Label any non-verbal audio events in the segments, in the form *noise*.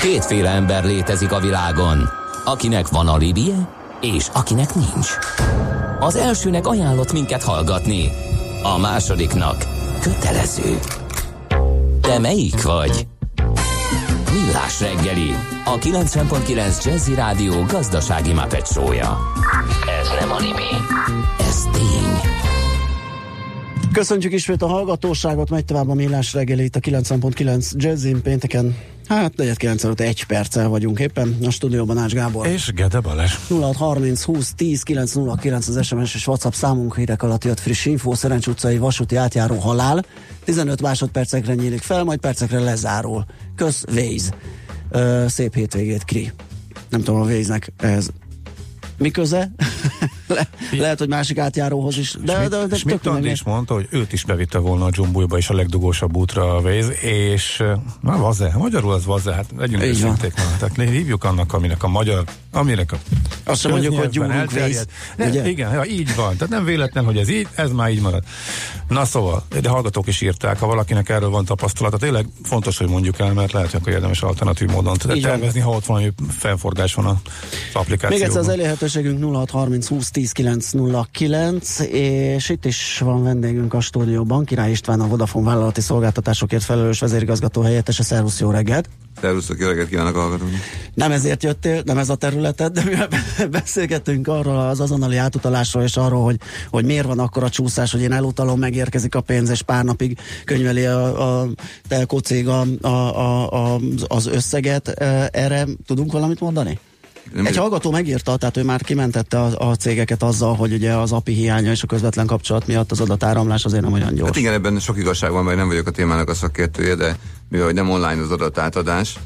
Kétféle ember létezik a világon, akinek van a libie, és akinek nincs. Az elsőnek ajánlott minket hallgatni, a másodiknak kötelező. Te melyik vagy? Millás reggeli, a 90.9 Jazzy Rádió gazdasági mapetsója. Ez nem animi, ez tény. Köszöntjük ismét a hallgatóságot, megy tovább a Millás reggeli itt a 90.9 Jazzin pénteken. Hát 4 előtt egy perccel vagyunk éppen, a stúdióban Ács Gábor. És Gede Balázs. 0630 20 10 909 az SMS és WhatsApp számunk hírek alatt jött friss info, Szerencs utcai vasúti átjáró halál. 15 másodpercekre nyílik fel, majd percekre lezárul. Kösz, Waze. Ö, szép hétvégét, Kri. Nem tudom, a Waze-nek ez mi köze? *laughs* Le, lehet, hogy másik átjáróhoz is. De, Schmidt, de, de Schmidt tök Andi is mondta, hogy őt is bevitte volna a Jumbuiba és a legdugósabb útra a Waze, és na vaze, magyarul az vaze, hát legyünk őszinték már. Tehát hívjuk annak, aminek a magyar, aminek a Azt mondjuk, hogy gyúrunk. Waze, Ne, igen, ja, így van. Tehát nem véletlen, hogy ez így, ez már így marad. Na szóval, de hallgatók is írták, ha valakinek erről van tapasztalata, tényleg fontos, hogy mondjuk el, mert lehet, hogy érdemes alternatív módon tervezni, ha ott valami felforgás van az applikációban. Még egyszer az elérhetőségünk 0630 20 10 909, és itt is van vendégünk a stúdióban, Király István, a Vodafone vállalati szolgáltatásokért felelős vezérigazgató helyettese. Szervusz, jó reggelt! Szervusztok, jó reggelt kívánok hallgatóknak. Nem ezért jöttél, nem ez a területed, de mivel beszélgettünk arról az azonnali átutalásról, és arról, hogy, hogy miért van akkor a csúszás, hogy én elutalom, megérkezik a pénz, és pár napig könyveli a, a telkó cég a, a, a, az összeget. Eh, Erre tudunk valamit mondani? Nem Egy hallgató megírta, tehát ő már kimentette a, a cégeket azzal, hogy ugye az API hiánya és a közvetlen kapcsolat miatt az adatáramlás azért nem olyan gyors. Hát igen, ebben sok igazság van, mert nem vagyok a témának a szakértője, de mivel nem online az adatátadás,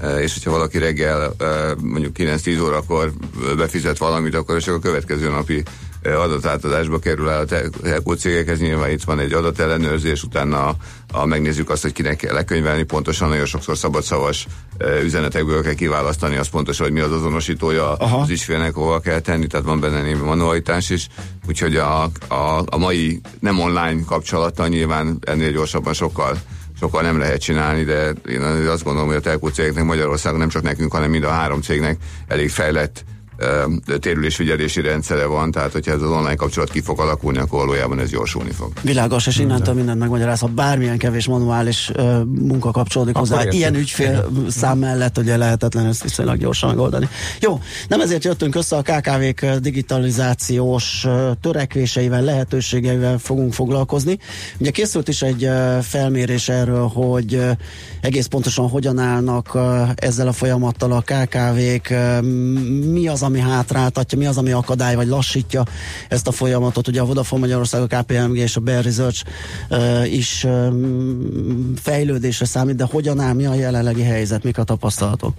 eh, és hogyha valaki reggel eh, mondjuk 9-10 órakor befizet valamit, akkor csak a következő napi eh, adatátadásba kerül el a telkó cégekhez. Nyilván itt van egy adatellenőrzés, utána a, megnézzük azt, hogy kinek kell lekönyvelni, pontosan nagyon sokszor szabadszavas üzenetekből kell kiválasztani, az pontosan, hogy mi az azonosítója Aha. az ügyfélnek, hova kell tenni, tehát van benne némi manualitás is, úgyhogy a, a, a mai nem online kapcsolattal nyilván ennél gyorsabban sokkal sokkal nem lehet csinálni, de én azt gondolom, hogy a telkó cégeknek Magyarországon nem csak nekünk, hanem mind a három cégnek elég fejlett térülésfigyelési rendszere van, tehát hogyha ez az online kapcsolat ki fog alakulni, akkor valójában ez gyorsulni fog. Világos, és innentől mindent megmagyaráz, ha bármilyen kevés manuális ö, munka kapcsolódik Akkor hozzá. értjük. Ilyen ügyfél szám mellett ugye lehetetlen ezt viszonylag gyorsan megoldani. Jó, nem ezért jöttünk össze a KKV-k digitalizációs törekvéseivel, lehetőségeivel fogunk foglalkozni. Ugye készült is egy felmérés erről, hogy egész pontosan hogyan állnak ezzel a folyamattal a KKV-k, mi az, ami hátráltatja, mi az, ami akadály vagy lassítja ezt a folyamatot. Ugye a Vodafone Magyarország, a KPMG és a Bear Research ö, is ö, fejlődésre számít, de hogyan áll, mi a jelenlegi helyzet, mik a tapasztalatok?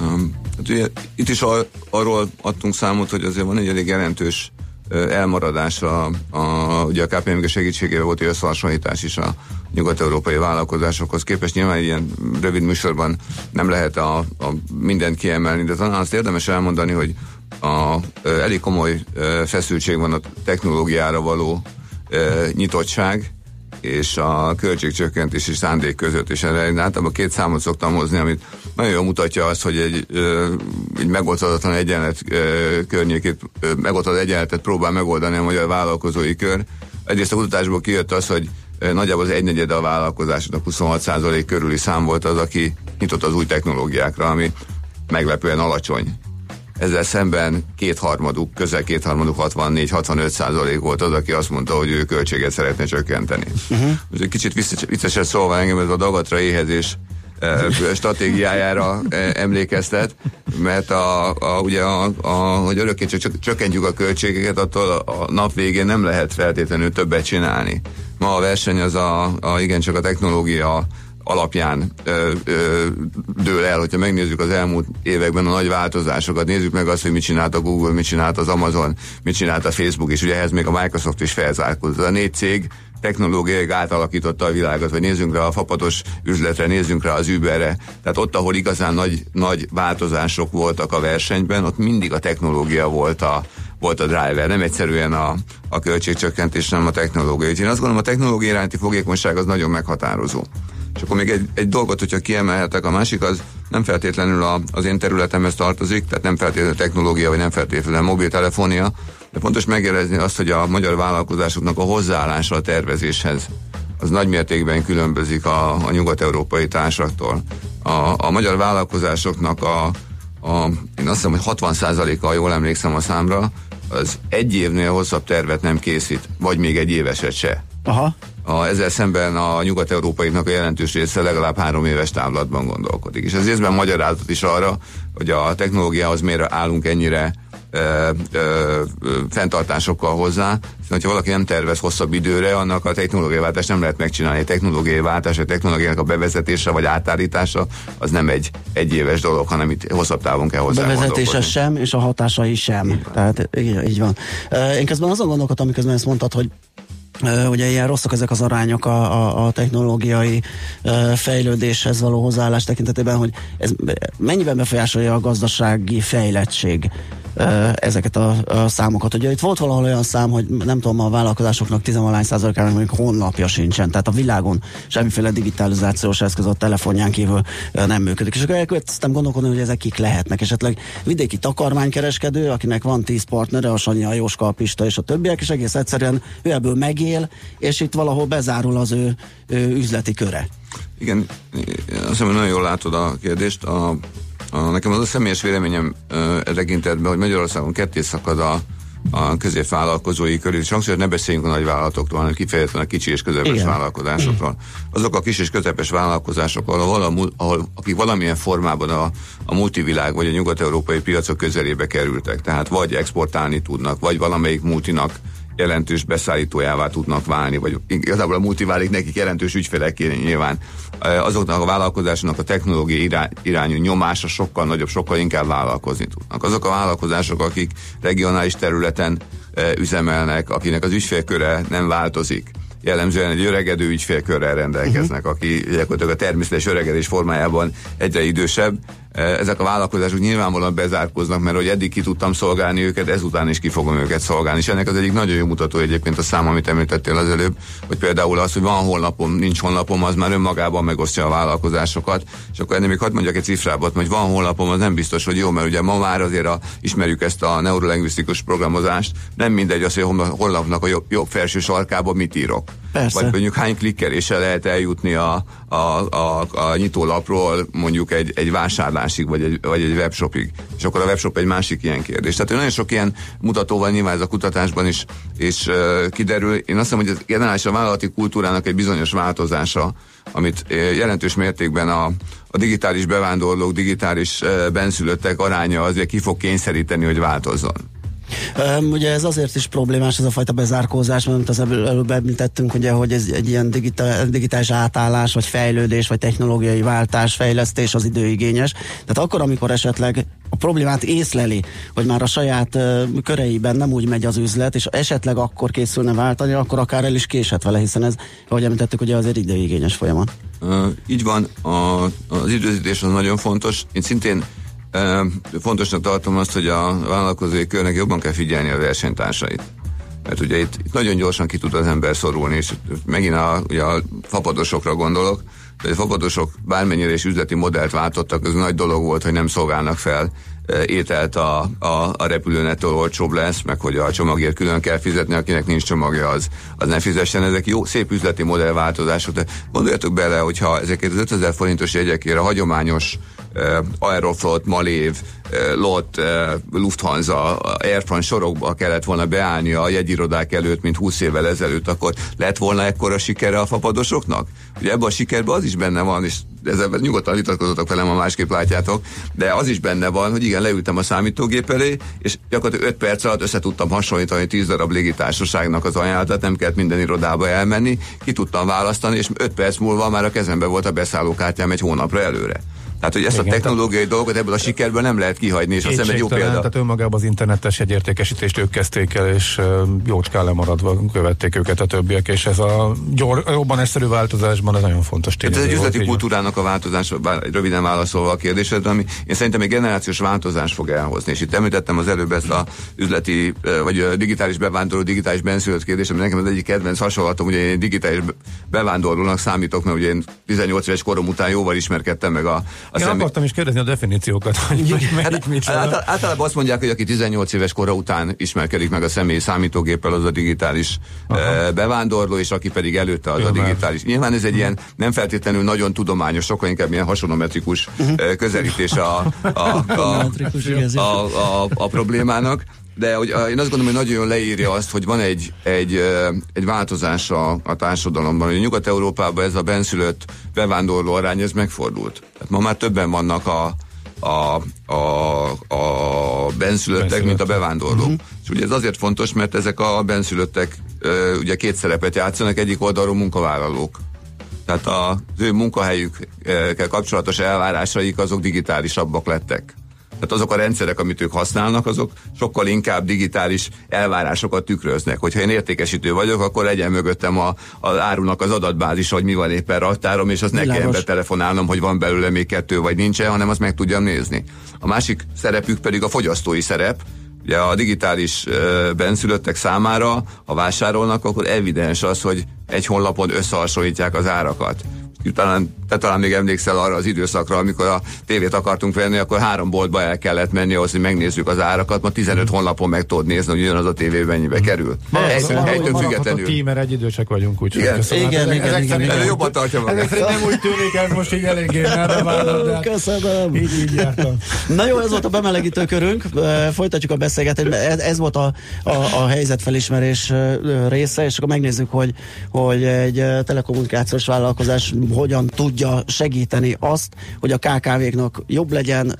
Um, hát ugye, itt is ar- arról adtunk számot, hogy azért van egy elég jelentős elmaradás a, a, ugye a KPMG segítségével volt egy összehasonlítás is a nyugat-európai vállalkozásokhoz képest. Nyilván egy ilyen rövid műsorban nem lehet a, a mindent kiemelni, de talán azt érdemes elmondani, hogy a, elég komoly feszültség van a technológiára való nyitottság, és a költségcsökkentési szándék között, és erre én általában két számot szoktam hozni, amit nagyon jól mutatja azt, hogy egy, egy megoldhatatlan egyenlet környékét, megoldhatatlan egyenletet próbál megoldani a magyar vállalkozói kör. Egyrészt a kutatásból kijött az, hogy nagyjából az egynegyed a vállalkozásnak 26% körüli szám volt az, aki nyitott az új technológiákra, ami meglepően alacsony. Ezzel szemben kétharmaduk, közel kétharmaduk 64-65 százalék volt az, aki azt mondta, hogy ő költséget szeretne csökkenteni. Uh-huh. Ez egy kicsit vicces- viccesen szólva engem ez a dagatra éhezés stratégiájára emlékeztet, mert a, a, ugye a, a, hogy örökké csak csökkentjük a költségeket, attól a, nap végén nem lehet feltétlenül többet csinálni. Ma a verseny az a, a igencsak a technológia alapján ö, ö, dől el, hogyha megnézzük az elmúlt években a nagy változásokat, nézzük meg azt, hogy mit csinált a Google, mit csinált az Amazon, mit csinált a Facebook, és ugye ehhez még a Microsoft is felzárkózott. A négy cég technológiai átalakította a világot, vagy nézzünk rá a fapados üzletre, nézzünk rá az Uberre. Tehát ott, ahol igazán nagy, nagy változások voltak a versenyben, ott mindig a technológia volt a, volt a driver, nem egyszerűen a, a költségcsökkentés, hanem a technológia. Úgyhogy én azt gondolom, a technológia iránti fogékonyság az nagyon meghatározó. És akkor még egy, egy dolgot, hogyha kiemelhetek, a másik az nem feltétlenül a, az én területemhez tartozik, tehát nem feltétlenül technológia, vagy nem feltétlenül mobiltelefonia, de fontos megjelezni azt, hogy a magyar vállalkozásoknak a hozzáállása a tervezéshez az nagy mértékben különbözik a, a nyugat-európai társaktól. A, a magyar vállalkozásoknak a, a, én azt hiszem, hogy 60%-a, jól emlékszem a számra, az egy évnél hosszabb tervet nem készít, vagy még egy éveset se. Aha. A, ezzel szemben a nyugat-európaiknak a jelentős része legalább három éves távlatban gondolkodik. És ez részben magyarázat is arra, hogy a technológiához miért állunk ennyire ö, ö, fenntartásokkal hozzá, hiszen ha valaki nem tervez hosszabb időre, annak a technológiai váltást nem lehet megcsinálni. A technológiai váltás, a technológiának a bevezetése vagy átállítása az nem egy egyéves dolog, hanem itt hosszabb távon kell hozzá Bevezetése sem, és a hatásai sem. Így Tehát így, így van. Én közben azon gondolkodtam, miközben ezt mondtad, hogy ugye ilyen rosszak ezek az arányok a, a, a technológiai fejlődéshez való hozzáállás tekintetében, hogy ez mennyiben befolyásolja a gazdasági fejlettség ezeket a, a számokat. Ugye itt volt valahol olyan szám, hogy nem tudom, a vállalkozásoknak 10 százalékának mondjuk honlapja sincsen, tehát a világon semmiféle digitalizációs eszköz a telefonján kívül nem működik. És akkor elkezdtem gondolkodni, hogy ezek kik lehetnek. Esetleg vidéki takarmánykereskedő, akinek van 10 partnere, a Sanyi, a Jóska, a Pista és a többiek, és egész egyszerűen ő ebből megél, és itt valahol bezárul az ő, ő üzleti köre. Igen, azt hiszem, nagyon jól látod a kérdést. A, nekem az a személyes véleményem e tekintetben, hogy Magyarországon ketté szakad a, a középvállalkozói körül, és hangsúlyos ne beszéljünk a nagy vállalatoktól, hanem kifejezetten a kicsi és közepes Igen. vállalkozásokról. Azok a kis és közepes vállalkozások, ahol, ahol, ahol akik valamilyen formában a, a multivilág vagy a nyugat-európai piacok közelébe kerültek, tehát vagy exportálni tudnak, vagy valamelyik multinak jelentős beszállítójává tudnak válni, vagy igazából a multiválik nekik jelentős ügyfelek nyilván. Azoknak a vállalkozásoknak a technológiai irányú nyomása sokkal nagyobb, sokkal inkább vállalkozni tudnak. Azok a vállalkozások, akik regionális területen üzemelnek, akinek az ügyfélköre nem változik, jellemzően egy öregedő ügyfélkörrel rendelkeznek, uh-huh. aki gyakorlatilag a természetes öregedés formájában egyre idősebb, ezek a vállalkozások nyilvánvalóan bezárkoznak, mert hogy eddig ki tudtam szolgálni őket, ezután is ki fogom őket szolgálni. És ennek az egyik nagyon jó mutató egyébként a szám, amit említettél az előbb, hogy például az, hogy van honlapom, nincs honlapom, az már önmagában megosztja a vállalkozásokat. És akkor ennél még hadd mondjak egy cifrábot, hogy van honlapom, az nem biztos, hogy jó, mert ugye ma már azért a, ismerjük ezt a neurolingvisztikus programozást, nem mindegy az, hogy a honlapnak a jobb, jobb felső sarkában mit írok. Persze. Vagy mondjuk hány klikkeléssel lehet eljutni a, a, a, a nyitólapról mondjuk egy, egy vásárlásig, vagy egy, vagy egy webshopig. És akkor a webshop egy másik ilyen kérdés. Tehát nagyon sok ilyen mutatóval nyilván ez a kutatásban is és uh, kiderül. Én azt hiszem, hogy ez generális a vállalati kultúrának egy bizonyos változása, amit jelentős mértékben a, a digitális bevándorlók, digitális uh, benszülöttek aránya azért ki fog kényszeríteni, hogy változzon. Ugye ez azért is problémás, ez a fajta bezárkózás, mert az előbb említettünk, ugye, hogy ez egy ilyen digitál, digitális átállás, vagy fejlődés, vagy technológiai váltás, fejlesztés az időigényes. Tehát akkor, amikor esetleg a problémát észleli, hogy már a saját uh, köreiben nem úgy megy az üzlet, és esetleg akkor készülne váltani, akkor akár el is késhet vele, hiszen ez, ahogy említettük, ugye azért időigényes folyamat. Uh, így van, a, az időzítés az nagyon fontos. Én szintén Fontosnak tartom azt, hogy a vállalkozói körnek jobban kell figyelni a versenytársait. Mert ugye itt, itt nagyon gyorsan ki tud az ember szorulni, és megint a, ugye a fapadosokra gondolok, de a fapadosok bármennyire is üzleti modellt váltottak, az nagy dolog volt, hogy nem szolgálnak fel ételt a, a, a repülőnettől olcsóbb lesz, meg hogy a csomagért külön kell fizetni, akinek nincs csomagja, az, az ne fizessen. Ezek jó, szép üzleti modellváltozások, de gondoljatok bele, hogyha ezeket az 5000 forintos jegyekért a hagyományos Aeroflot, Malév, LOT, Lufthansa, Air France sorokba kellett volna beállni a jegyirodák előtt, mint 20 évvel ezelőtt, akkor lett volna ekkora sikere a fapadosoknak? Ugye ebben a sikerben az is benne van, és ezzel nyugodtan vitatkozottak velem, ha másképp látjátok, de az is benne van, hogy igen, leültem a számítógép elé, és gyakorlatilag 5 perc alatt össze tudtam hasonlítani 10 darab légitársaságnak az ajánlatát, nem kellett minden irodába elmenni, ki tudtam választani, és 5 perc múlva már a kezembe volt a beszállókártyám egy hónapra előre. Tehát, hogy ezt Igen, a technológiai dolgot ebből a sikerből nem lehet kihagyni, és azt hiszem egy jó példa. Tehát önmagában az internetes egyértékesítést ők kezdték el, és jócskán lemaradva követték őket a többiek, és ez a gyor, jobban egyszerű változásban ez nagyon fontos tényező. Ez egy üzleti kultúrának a változás, bár röviden válaszolva a kérdésedre, ami én szerintem egy generációs változás fog elhozni. És itt említettem az előbb ezt a üzleti, vagy digitális bevándorló, digitális benszülött kérdés, ami nekem az egyik kedvenc hasonlatom, ugye én digitális bevándorlónak számítok, mert ugye én 18 éves korom után jóval ismerkedtem meg a, a Én személy... akartam is kérdezni a definíciókat, hogy melyik mit hát, általában azt mondják, hogy aki 18 éves kora után ismerkedik meg a személyi számítógéppel, az a digitális Aha. bevándorló, és aki pedig előtte az Jó, a digitális. Nyilván ez egy ilyen nem feltétlenül nagyon tudományos, sokkal inkább ilyen hasonlómetrikus uh-huh. közelítés a, a, a, a, a, a, a, a problémának. De hogy, én azt gondolom, hogy nagyon leírja azt, hogy van egy, egy, egy változás a, a társadalomban. Hogy Nyugat-Európában ez a benszülött bevándorló arány, ez megfordult. Tehát ma már többen vannak a, a, a, a benszülöttek, mint a bevándorlók. Uh-huh. És ugye ez azért fontos, mert ezek a benszülöttek ugye két szerepet játszanak, egyik oldalról munkavállalók. Tehát az ő munkahelyükkel kapcsolatos elvárásaik azok digitálisabbak lettek. Tehát azok a rendszerek, amit ők használnak, azok sokkal inkább digitális elvárásokat tükröznek. Hogyha én értékesítő vagyok, akkor legyen mögöttem a, a árunak az adatbázis, hogy mi van éppen raktárom, és azt ne kelljen betelefonálnom, hogy van belőle még kettő vagy nincsen, hanem azt meg tudjam nézni. A másik szerepük pedig a fogyasztói szerep, Ugye a digitális benszülöttek számára, ha vásárolnak, akkor evidens az, hogy egy honlapon összehasonlítják az árakat talán, te talán még emlékszel arra az időszakra, amikor a tévét akartunk venni, akkor három boltba el kellett menni ahhoz, hogy megnézzük az árakat. Ma 15 mm. honlapon meg tudod nézni, hogy ugyanaz a tévé mennyibe mm. kerül. Helytől függetlenül. Ti, mert egy idősek vagyunk, úgy. Igen, igen, igen, igen, igen, igen. jobban tartja magát. Ezek nem úgy tűnik, ez most így eléggé merre de Köszönöm. Így, így jártam. Na jó, ez volt a bemelegítő körünk. Folytatjuk a beszélgetést. Ez, ez volt a, a, a helyzetfelismerés része, és akkor megnézzük, hogy, hogy egy telekommunikációs vállalkozás hogyan tudja segíteni azt, hogy a KKV-knak jobb legyen,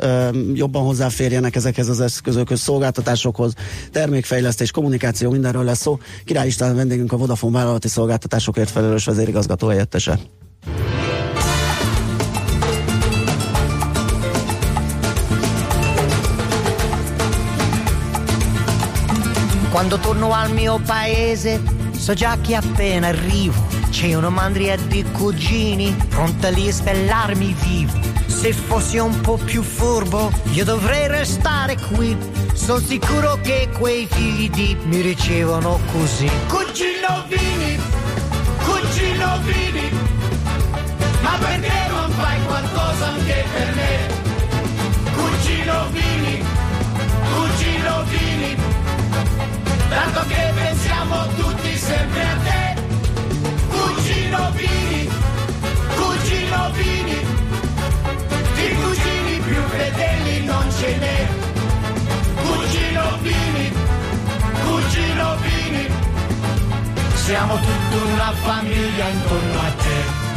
jobban hozzáférjenek ezekhez az eszközökhöz, szolgáltatásokhoz, termékfejlesztés, kommunikáció, mindenről lesz szó. Király István vendégünk a Vodafone vállalati szolgáltatásokért felelős vezérigazgató helyettese. Quando torno al mio paese So già che appena arrivo c'è una mandria di cugini pronta lì a spellarmi vivo. Se fossi un po' più furbo io dovrei restare qui. Sono sicuro che quei figli di mi ricevono così. Cugino Vini, cugino Vini, ma perché non fai qualcosa anche per me? Cugino Vini, cugino Vini tanto che pensiamo tutti sempre a te. Cugino Vini, cugino Vini, di cugini più fedeli non ce n'è. Cugino Vini, cugino Vini, siamo tutta una famiglia intorno a te.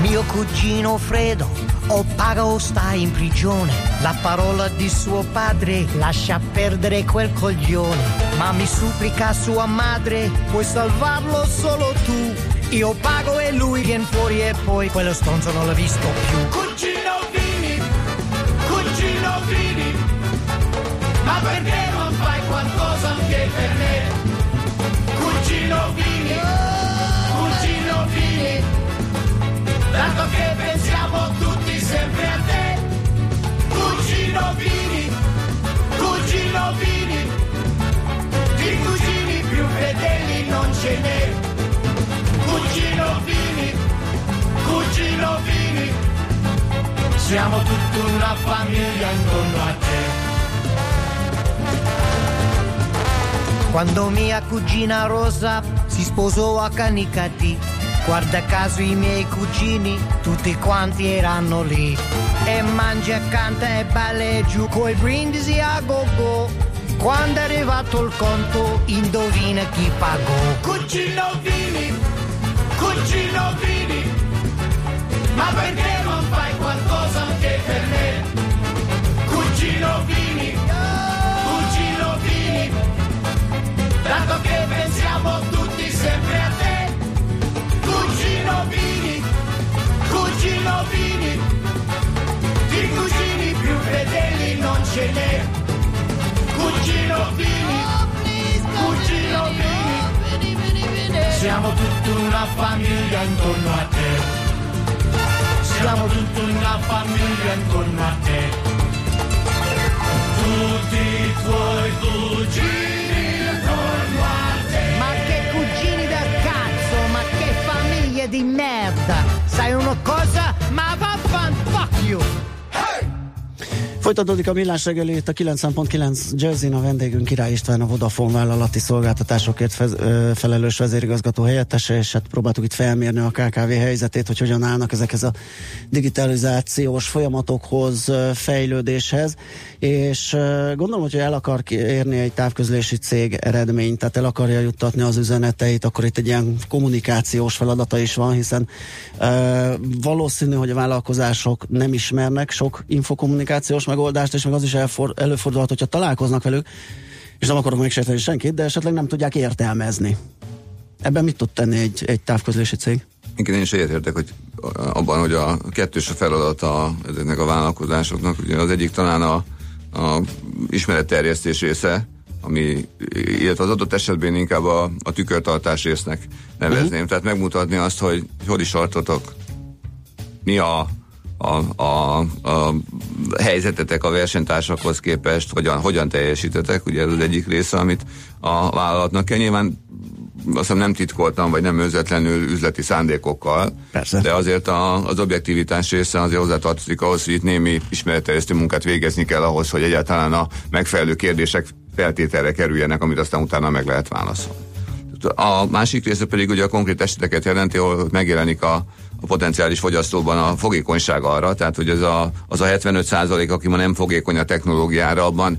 Mio cugino Fredo o paga o stai in prigione. La parola di suo padre lascia perdere quel coglione. Ma mi supplica sua madre, puoi salvarlo solo tu. Io pago e lui viene fuori e poi quello stronzo non l'ho visto più. Cugino Vini, cugino Vini, ma perché non fai qualcosa anche per me? Cugino Vini, cugino Vini, tanto che pensiamo siamo tutta una famiglia intorno a te. Quando mia cugina Rosa si sposò a Canicati, Guarda caso i miei cugini, tutti quanti erano lì. E mangia, canta e balla giù coi brindisi a go-go. Quando è arrivato il conto, indovina chi pagò. Cugino Vini, cugino Vini, ma perché non fai qualcosa anche per me? Cugino Vini, cugino Vini, dato che pensiamo tutti sempre a te. Cugino Vini, cugino Vini, di cugini più fedeli non ce n'è. Cugino Vini, cugino Vini, siamo tutta una famiglia intorno a te. Siamo tutta una famiglia intorno a te. Tutti i tuoi cugini intorno a te. Ma che cugini del cazzo, ma che famiglie di merda! Sai una cosa? Ma vaffan fuck you! Folytatódik a millás reggeli itt a 90.9 Jazzin, a vendégünk Király István, a Vodafone vállalati szolgáltatásokért fez, ö, felelős vezérigazgató helyettese, és hát próbáltuk itt felmérni a KKV helyzetét, hogy hogyan állnak ezekhez a digitalizációs folyamatokhoz, fejlődéshez, és ö, gondolom, hogy el akar érni egy távközlési cég eredményt, tehát el akarja juttatni az üzeneteit, akkor itt egy ilyen kommunikációs feladata is van, hiszen ö, valószínű, hogy a vállalkozások nem ismernek sok infokommunikációs megoldást, és meg az is elfor, előfordulhat, hogyha találkoznak velük, és nem akarok megsérteni senkit, de esetleg nem tudják értelmezni. Ebben mit tud tenni egy, egy távközlési cég? Én is egyetértek, hogy abban, hogy a kettős a feladata ezeknek a vállalkozásoknak. Ugye az egyik talán a, a ismeretterjesztés része, ami, illetve az adott esetben inkább a, a tükörtartás résznek nevezném. Uh-huh. Tehát megmutatni azt, hogy hogy is tartotok, mi a, a, a, a helyzetetek a versenytársakhoz képest, hogyan, hogyan teljesítetek, ugye ez az egyik része, amit a vállalatnak kell. Nyilván azt hiszem nem titkoltam, vagy nem őzetlenül üzleti szándékokkal, Persze. de azért a, az objektivitás része azért hozzátartozik ahhoz, hogy itt némi ismeretterjesztő munkát végezni kell ahhoz, hogy egyáltalán a megfelelő kérdések feltételre kerüljenek, amit aztán utána meg lehet válaszolni. A másik része pedig ugye a konkrét eseteket jelenti, ahol megjelenik a, potenciális fogyasztóban a fogékonyság arra, tehát hogy az a, az a 75 százalék, aki ma nem fogékony a technológiára, abban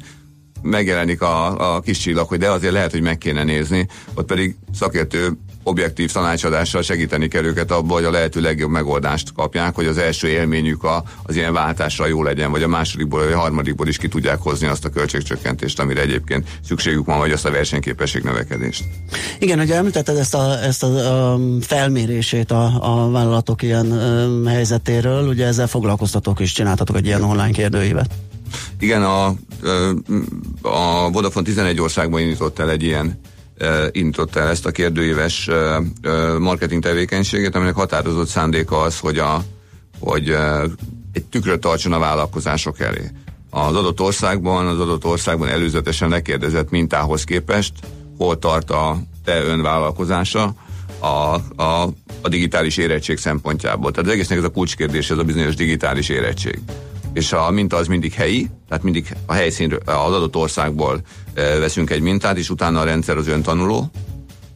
megjelenik a, a kis csillag, hogy de azért lehet, hogy meg kéne nézni, ott pedig szakértő objektív tanácsadással segíteni kell őket abban, hogy a lehető legjobb megoldást kapják, hogy az első élményük a, az ilyen váltásra jó legyen, vagy a másodikból, vagy a harmadikból is ki tudják hozni azt a költségcsökkentést, amire egyébként szükségük van, vagy azt a versenyképesség növekedést. Igen, ugye említetted ezt a, ezt a, a felmérését a, a vállalatok ilyen um, helyzetéről, ugye ezzel foglalkoztatók is csináltatok egy ilyen online kérdőívet. Igen, a, a Vodafone 11 országban indított el egy ilyen indított el ezt a kérdőíves marketing tevékenységet, aminek határozott szándéka az, hogy, a, hogy egy tükröt tartson a vállalkozások elé. Az adott országban, az adott országban előzetesen lekérdezett mintához képest, hol tart a te önvállalkozása a, a, a digitális érettség szempontjából. Tehát az egésznek ez a kulcskérdés, ez a bizonyos digitális érettség és a minta az mindig helyi, tehát mindig a helyszínről, az adott országból e, veszünk egy mintát, és utána a rendszer az öntanuló,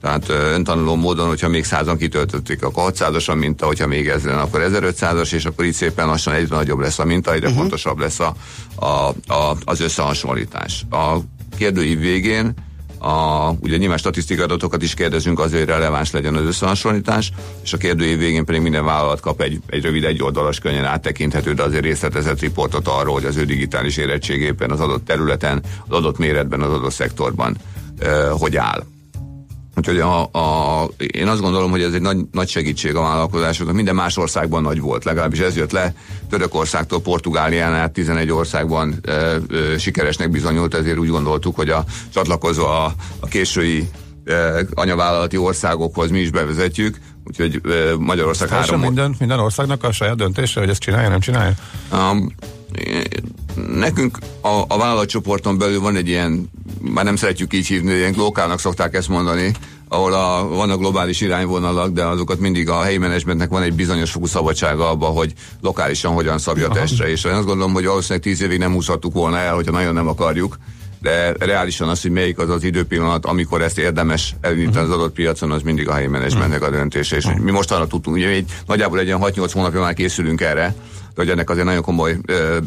tehát öntanuló módon, hogyha még százan kitöltötték, akkor 600-as a minta, hogyha még ezeren, akkor 1500-as, és akkor így szépen lassan egyre nagyobb lesz a minta, egyre uh-huh. fontosabb lesz a, a, a, az összehasonlítás. A kérdőív végén a, ugye nyilván statisztikai adatokat is kérdezünk azért, hogy releváns legyen az összehasonlítás, és a kérdőjév végén pedig minden vállalat kap egy, egy rövid egyoldalas könnyen áttekinthető, de azért részletezett riportot arról, hogy az ő digitális érettségében az adott területen, az adott méretben, az adott szektorban uh, hogy áll. Úgyhogy a, a, én azt gondolom, hogy ez egy nagy, nagy segítség a vállalkozásoknak. Minden más országban nagy volt, legalábbis ez jött le Törökországtól Portugálián át 11 országban e, e, sikeresnek bizonyult, ezért úgy gondoltuk, hogy a csatlakozó a, a késői e, anyavállalati országokhoz mi is bevezetjük, úgyhogy e, Magyarország három... három... Minden, minden országnak a saját döntése, hogy ezt csinálja, nem csinálja? Um, nekünk a, a vállalatcsoporton belül van egy ilyen, már nem szeretjük így hívni, ilyen lokálnak szokták ezt mondani, ahol a, vannak globális irányvonalak, de azokat mindig a helyi menedzsmentnek van egy bizonyos fokú szabadsága abba, hogy lokálisan hogyan szabja a testre, és én azt gondolom, hogy valószínűleg tíz évig nem húzhattuk volna el, hogyha nagyon nem akarjuk, de reálisan az, hogy melyik az az időpillanat, amikor ezt érdemes elindítani az adott piacon, az mindig a helyi menedzsmentnek a döntése. És mi mostanra tudtunk, ugye egy, nagyjából egy ilyen 6-8 hónapja már készülünk erre, hogy ennek azért nagyon komoly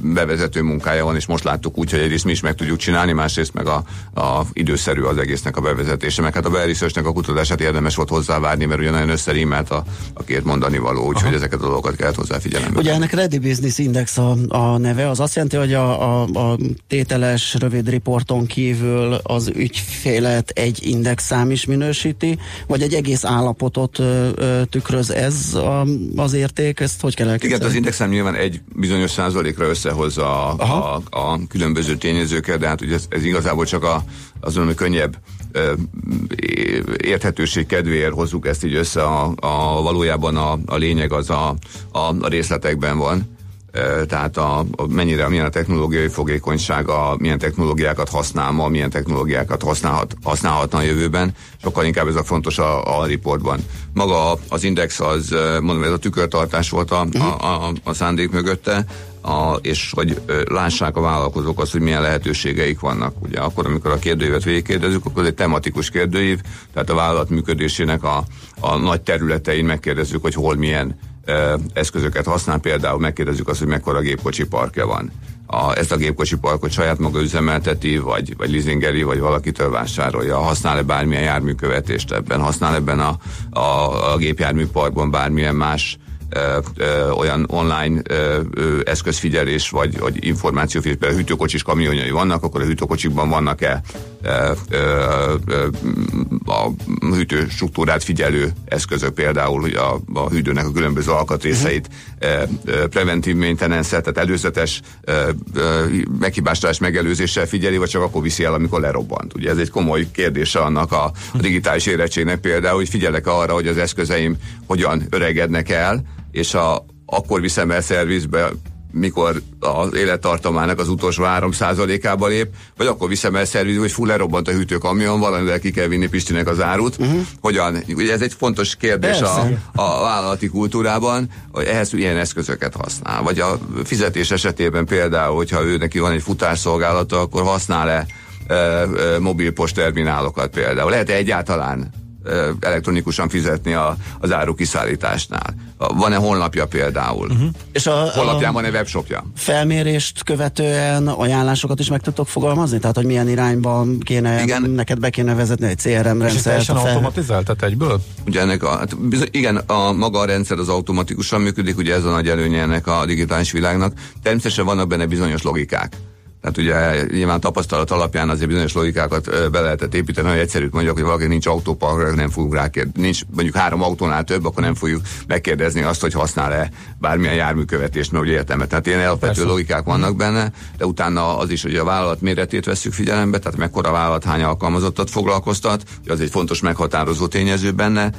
bevezető munkája van, és most láttuk úgy, hogy egyrészt mi is meg tudjuk csinálni, másrészt meg a, a időszerű az egésznek a bevezetése. Meg hát a beresearch a kutatását érdemes volt hozzávárni, mert ugye nagyon összerímelt a, a két mondani való, úgyhogy ezeket a dolgokat kellett hozzá figyelembe. Ugye ennek Ready Business Index a, a neve, az azt jelenti, hogy a, a, a tételes rövid riporton kívül az ügyfélet egy indexszám is minősíti, vagy egy egész állapotot ö, ö, tükröz ez a, az érték, ezt hogy kell elképzelni? Igen, az indexszám nyilván egy bizonyos százalékra összehozza a, a, a különböző tényezőket, de hát ugye ez, ez igazából csak a, azon, hogy könnyebb érthetőség kedvéért hozzuk ezt így össze, a, a valójában a, a lényeg az a, a, a részletekben van tehát a, a mennyire, milyen a technológiai fogékonysága, milyen technológiákat használ ma, milyen technológiákat használhat, használhatna a jövőben, sokkal inkább ez a fontos a, a riportban. Maga az index az, mondom, ez a tükörtartás volt a, a, a, a szándék mögötte, a, és hogy lássák a vállalkozók azt, hogy milyen lehetőségeik vannak. Ugye akkor, amikor a kérdőívet végigkérdezzük, akkor ez egy tematikus kérdőív, tehát a vállalat működésének a, a nagy területein megkérdezzük, hogy hol milyen eszközöket használ, például megkérdezzük azt, hogy mekkora gépkocsi parkja van. A, ezt a gépkocsi parkot saját maga üzemelteti, vagy, vagy leasingeli, vagy valakitől vásárolja, használ-e bármilyen járműkövetést ebben, használ ebben a, a, a gépjárműparkban bármilyen más ö, ö, olyan online ö, ö, eszközfigyelés vagy, vagy információfigyelés, például hűtőkocsis kamionjai vannak, akkor a hűtőkocsikban vannak-e a hűtő struktúrát figyelő eszközök, például hogy a, a hűtőnek a különböző alkatrészeit, ö, preventív maintenance tehát előzetes meghibástás megelőzéssel figyeli, vagy csak akkor viszi el, amikor lerobbant. Ugye ez egy komoly kérdése annak a, a digitális érettségnek például, hogy figyelek arra, hogy az eszközeim hogyan öregednek el, és a, akkor viszem el szervizbe, mikor az élettartamának az utolsó 3 ába lép, vagy akkor viszem el szervizbe, hogy full lerobbant a hűtőkamion, valamivel ki kell vinni Pistinek az árut. Uh-huh. Hogyan? Ugye ez egy fontos kérdés a, a vállalati kultúrában, hogy ehhez ilyen eszközöket használ. Vagy a fizetés esetében például, hogyha ő neki van egy futásszolgálata, akkor használ-e e, e, mobilpost terminálokat például. Lehet-e egyáltalán elektronikusan fizetni a, az áru kiszállításnál. Van-e honlapja például? Uh-huh. És a, Honlapján van-e webshopja? Felmérést követően ajánlásokat is meg tudtok fogalmazni? Tehát, hogy milyen irányban kéne igen. neked be kéne vezetni egy CRM rendszer? És teljesen fel... automatizált, tehát egyből? Ugye ennek a, hát bizony, igen, a maga a rendszer az automatikusan működik, ugye ez a nagy előnye ennek a digitális világnak. Természetesen vannak benne bizonyos logikák. Tehát ugye nyilván tapasztalat alapján azért bizonyos logikákat be lehetett építeni, hogy egyszerűt mondjak, hogy valaki nincs autópark, nem fogunk rá kérdezni. Nincs mondjuk három autónál több, akkor nem fogjuk megkérdezni azt, hogy használ-e bármilyen járműkövetést, mert ugye értelme. Tehát ilyen alapvető Persze. logikák vannak benne, de utána az is, hogy a vállalat méretét veszük figyelembe, tehát mekkora vállalat hány alkalmazottat foglalkoztat, az egy fontos meghatározó tényező benne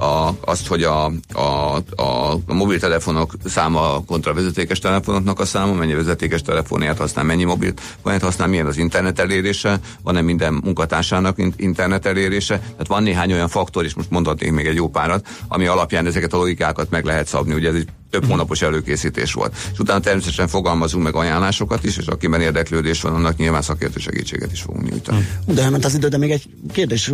a, azt, hogy a, a, a, a mobiltelefonok száma kontra vezetékes telefonoknak a száma, mennyi vezetékes telefonját használ, mennyi mobil használ, milyen az internet elérése, van-e minden munkatársának internet elérése. Tehát van néhány olyan faktor, és most mondhatnék még egy jó párat, ami alapján ezeket a logikákat meg lehet szabni. Ugye ez egy több hónapos előkészítés volt. És utána természetesen fogalmazunk meg ajánlásokat is, és akiben érdeklődés van, annak nyilván szakértő segítséget is fogunk nyújtani. De elment az idő, de még egy kérdés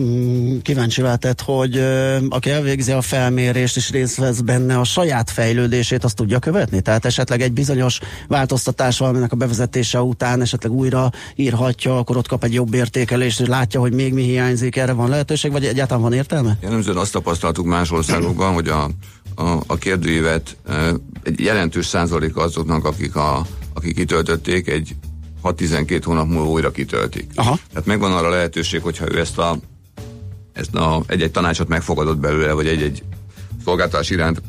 mm, kíváncsi váltett, hogy aki elvégzi a felmérést és részt vesz benne a saját fejlődését, azt tudja követni? Tehát esetleg egy bizonyos változtatás valaminek a bevezetése után esetleg újra írhatja, akkor ott kap egy jobb értékelést, és látja, hogy még mi hiányzik, erre van lehetőség, vagy egyáltalán van értelme? Jellemzően azt tapasztaltuk más országokban, hogy a a, a kérdőívet egy jelentős százalék azoknak, akik, a, akik kitöltötték, egy 6-12 hónap múlva újra kitöltik. Aha. Tehát megvan arra lehetőség, hogyha ő ezt a, ezt a egy-egy tanácsot megfogadott belőle, vagy egy-egy szolgáltatás iránt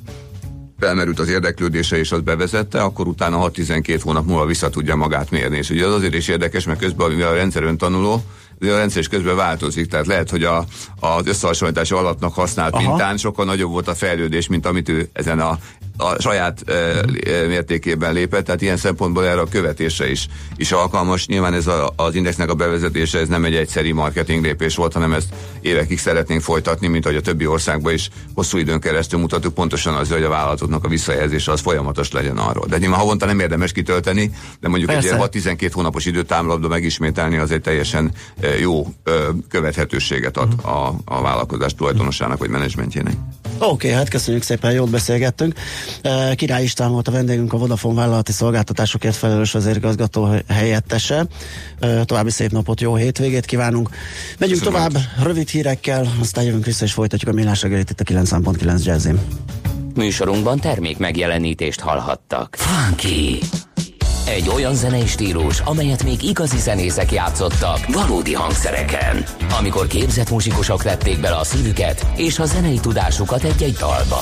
felmerült az érdeklődése és az bevezette, akkor utána 6-12 hónap múlva vissza tudja magát mérni. És ugye az azért is érdekes, mert közben, mivel a rendszer öntanuló, a rendszer is közben változik, tehát lehet, hogy a, az összehasonlítási alapnak használt Aha. mintán sokkal nagyobb volt a fejlődés, mint amit ő ezen a a saját e, mértékében lépett, tehát ilyen szempontból erre a követésre is, is alkalmas. Nyilván ez a, az indexnek a bevezetése, ez nem egy egyszeri marketing lépés volt, hanem ezt évekig szeretnénk folytatni, mint ahogy a többi országban is hosszú időn keresztül mutatjuk, pontosan az, hogy a vállalatoknak a visszajelzése az folyamatos legyen arról. De nyilván havonta nem érdemes kitölteni, de mondjuk Persze. egy 6-12 hónapos időtámlatban megismételni az egy teljesen jó követhetőséget ad a, a vállalkozás tulajdonosának vagy menedzsmentjének. Oké, okay, hát köszönjük szépen, jót beszélgettünk. Király István volt a vendégünk, a Vodafone vállalati szolgáltatásokért felelős vezérigazgató helyettese. További szép napot, jó hétvégét kívánunk. Megyünk Köszönöm. tovább rövid hírekkel, aztán jövünk vissza és folytatjuk a millás reggelit itt a 9.9 Jazzim. Műsorunkban termék megjelenítést hallhattak. Funky! Egy olyan zenei stílus, amelyet még igazi zenészek játszottak valódi hangszereken. Amikor képzett muzsikusok vették bele a szívüket és a zenei tudásukat egy-egy dalba.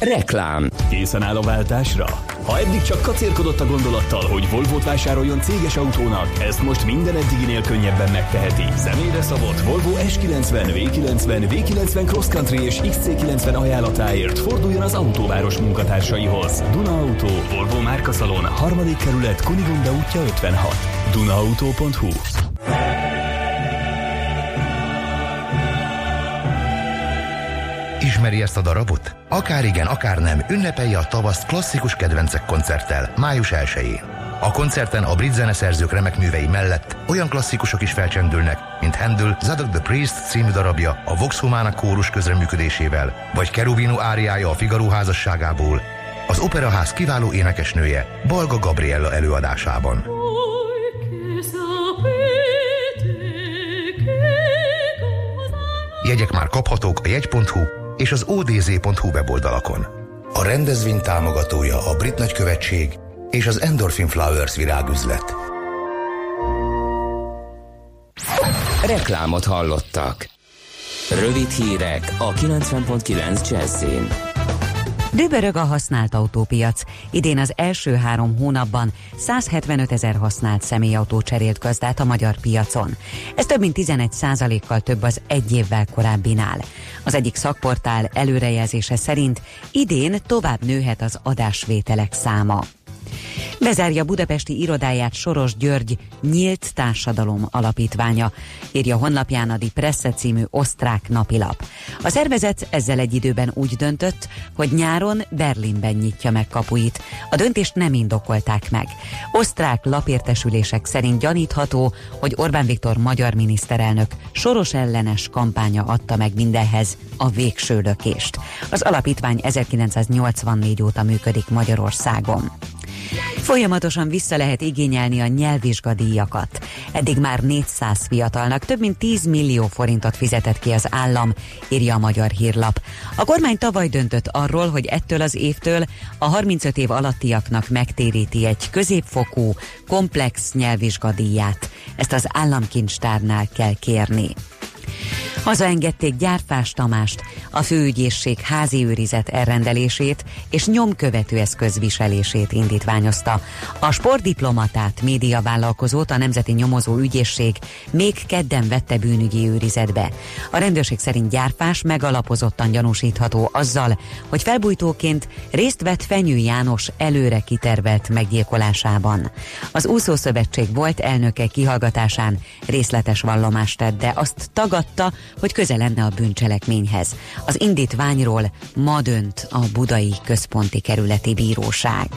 Reklám Készen áll a váltásra? Ha eddig csak kacérkodott a gondolattal, hogy Volvo-t vásároljon céges autónak, ezt most minden eddiginél könnyebben megteheti. Személyre szabott Volvo S90, V90, V90 Cross Country és XC90 ajánlatáért forduljon az autóváros munkatársaihoz. Duna Auto, Volvo Márkaszalon, harmadik kerület, Kunigunda útja 56. Dunaauto.hu Ismeri ezt a darabot? Akár igen, akár nem, ünnepelje a tavaszt klasszikus kedvencek koncerttel, május 1-én. A koncerten a brit zeneszerzők remek művei mellett olyan klasszikusok is felcsendülnek, mint Handel Zadok the Priest című darabja a Vox Humana kórus közreműködésével, vagy Kerubino áriája a Figaro házasságából, az Operaház kiváló énekesnője Balga Gabriella előadásában. Jegyek már kaphatók a jegy.hu és az odz.hu weboldalakon. A rendezvény támogatója a Brit Nagykövetség és az Endorphin Flowers virágüzlet. Reklámot hallottak. Rövid hírek a 90.9 Jazzin. Dübörög a használt autópiac. Idén az első három hónapban 175 ezer használt személyautó cserélt gazdát a magyar piacon. Ez több mint 11 kal több az egy évvel korábbinál. Az egyik szakportál előrejelzése szerint idén tovább nőhet az adásvételek száma. Bezárja budapesti irodáját Soros György Nyílt Társadalom Alapítványa, írja honlapján a Die Presse című osztrák napilap. A szervezet ezzel egy időben úgy döntött, hogy nyáron Berlinben nyitja meg kapuit. A döntést nem indokolták meg. Osztrák lapértesülések szerint gyanítható, hogy Orbán Viktor magyar miniszterelnök soros ellenes kampánya adta meg mindenhez a végső lökést. Az alapítvány 1984 óta működik Magyarországon. Folyamatosan vissza lehet igényelni a nyelvvizsgadíjakat. Eddig már 400 fiatalnak több mint 10 millió forintot fizetett ki az állam, írja a Magyar Hírlap. A kormány tavaly döntött arról, hogy ettől az évtől a 35 év alattiaknak megtéríti egy középfokú, komplex nyelvvizsgadíját. Ezt az államkincstárnál kell kérni. Hazaengedték Gyárfás Tamást, a főügyészség házi őrizet elrendelését és nyomkövető eszköz viselését indítványozta. A sportdiplomatát, médiavállalkozót a Nemzeti Nyomozó Ügyészség még kedden vette bűnügyi őrizetbe. A rendőrség szerint Gyárfás megalapozottan gyanúsítható azzal, hogy felbújtóként részt vett Fenyő János előre kitervelt meggyilkolásában. Az úszószövetség volt elnöke kihallgatásán részletes vallomást tett, de azt tagadta, hogy köze lenne a bűncselekményhez. Az indítványról ma dönt a Budai Központi Kerületi Bíróság.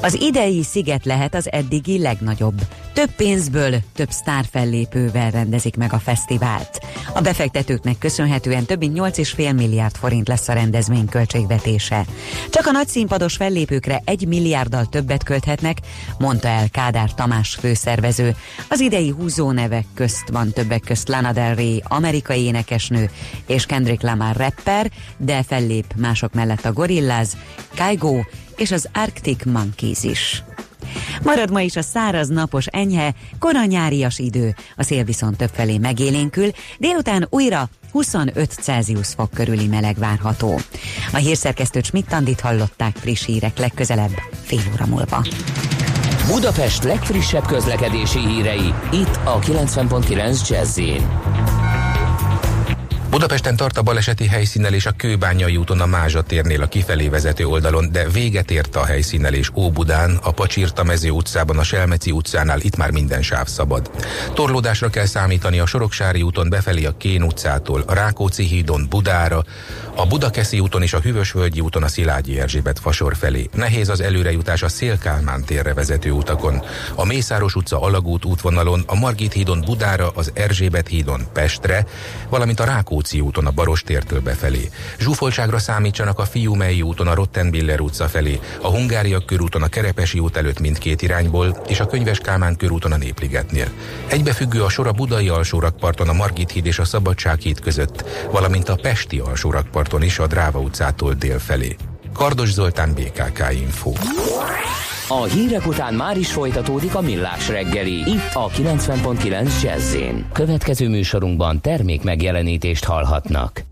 Az idei sziget lehet az eddigi legnagyobb. Több pénzből, több sztárfellépővel rendezik meg a fesztivált. A befektetőknek köszönhetően több mint 8,5 milliárd forint lesz a rendezvény költségvetése. Csak a nagyszínpados fellépőkre egy milliárddal többet költhetnek, mondta el Kádár Tamás főszervező. Az idei húzó nevek közt van többek közt Lana Del Rey, amerikai énekesnő, és Kendrick Lamar rapper, de fellép mások mellett a Gorillaz, Kygo és az Arctic Monkeys is. Marad ma is a száraz, napos, enyhe, koranyárias idő, a szél viszont többfelé megélénkül, délután újra 25 Celsius fok körüli meleg várható. A hírszerkesztő Schmidt-Tandit hallották friss hírek legközelebb, fél óra múlva. Budapest legfrissebb közlekedési hírei, itt a 90.9 jazz Budapesten tart a baleseti helyszínelés a Kőbányai úton a Mázsa térnél a kifelé vezető oldalon, de véget ért a helyszínelés Óbudán, a Pacsirta mező utcában, a Selmeci utcánál itt már minden sáv szabad. Torlódásra kell számítani a Soroksári úton befelé a Kén utcától, a Rákóczi hídon Budára, A Budakeszi úton és a Hűvösvölgyi úton a Szilágyi Erzsébet fasor felé. Nehéz az előrejutás a Szélkálmán térre vezető utakon. A Mészáros utca alagút útvonalon, a Margit hídon Budára, az Erzsébet hídon Pestre, valamint a Rákóczi úton a Baros tértől befelé. Zsúfoltságra számítsanak a Fiumei úton a Rottenbiller utca felé, a Hungária körúton a Kerepesi út előtt mindkét irányból, és a Könyves Kálmán körúton a Népligetnél. Egybefüggő a sor a Budai alsórakparton a Margit híd és a Szabadság híd között, valamint a Pesti alsórakparton is a Dráva utcától dél felé. Kardos Zoltán BKK Info. A hírek után már is folytatódik a millás reggeli, itt a 90.9 jazz Következő műsorunkban termék megjelenítést hallhatnak.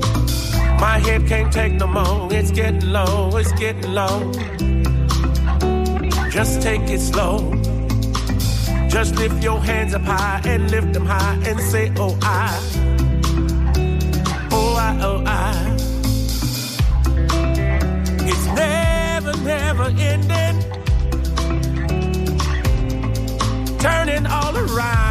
My head can't take no more. It's getting low. It's getting low. Just take it slow. Just lift your hands up high and lift them high and say, Oh, I. Oh, I, oh, I. It's never, never ending. Turning all around.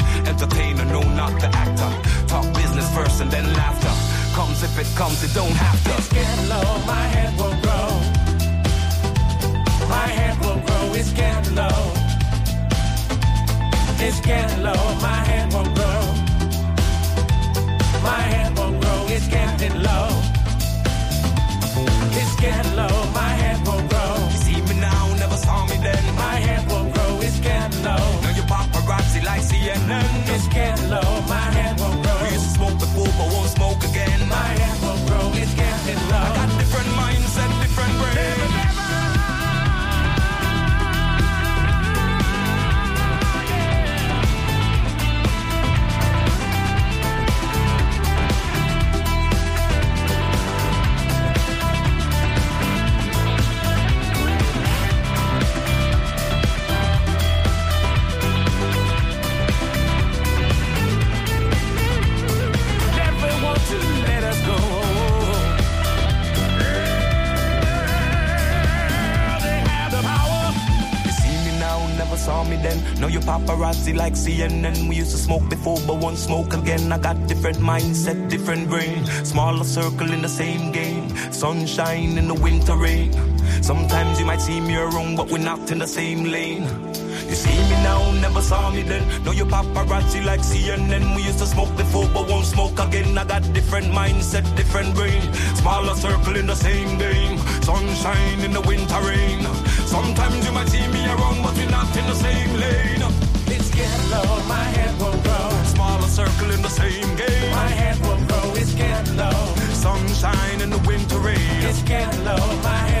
Entertainer, no, not the actor. Talk business first and then laughter. Comes if it comes, it don't have to. It's getting low, my head will grow. My head will grow, it's getting low. It's getting low, my head will grow. My head will grow, it's getting low. It's getting low, my saw me then. Now you paparazzi like CNN. We used to smoke before, but won't smoke again. I got different mindset, different brain. Smaller circle in the same game. Sunshine in the winter rain. Sometimes you might see me around, but we're not in the same lane. You see me now, never saw me then. Now you paparazzi like CNN. We used to smoke before, but won't smoke again. I got different mindset, different brain. Smaller circle in the same game. Sunshine in the winter rain. Sunshine in the winter rain. It's getting low, my head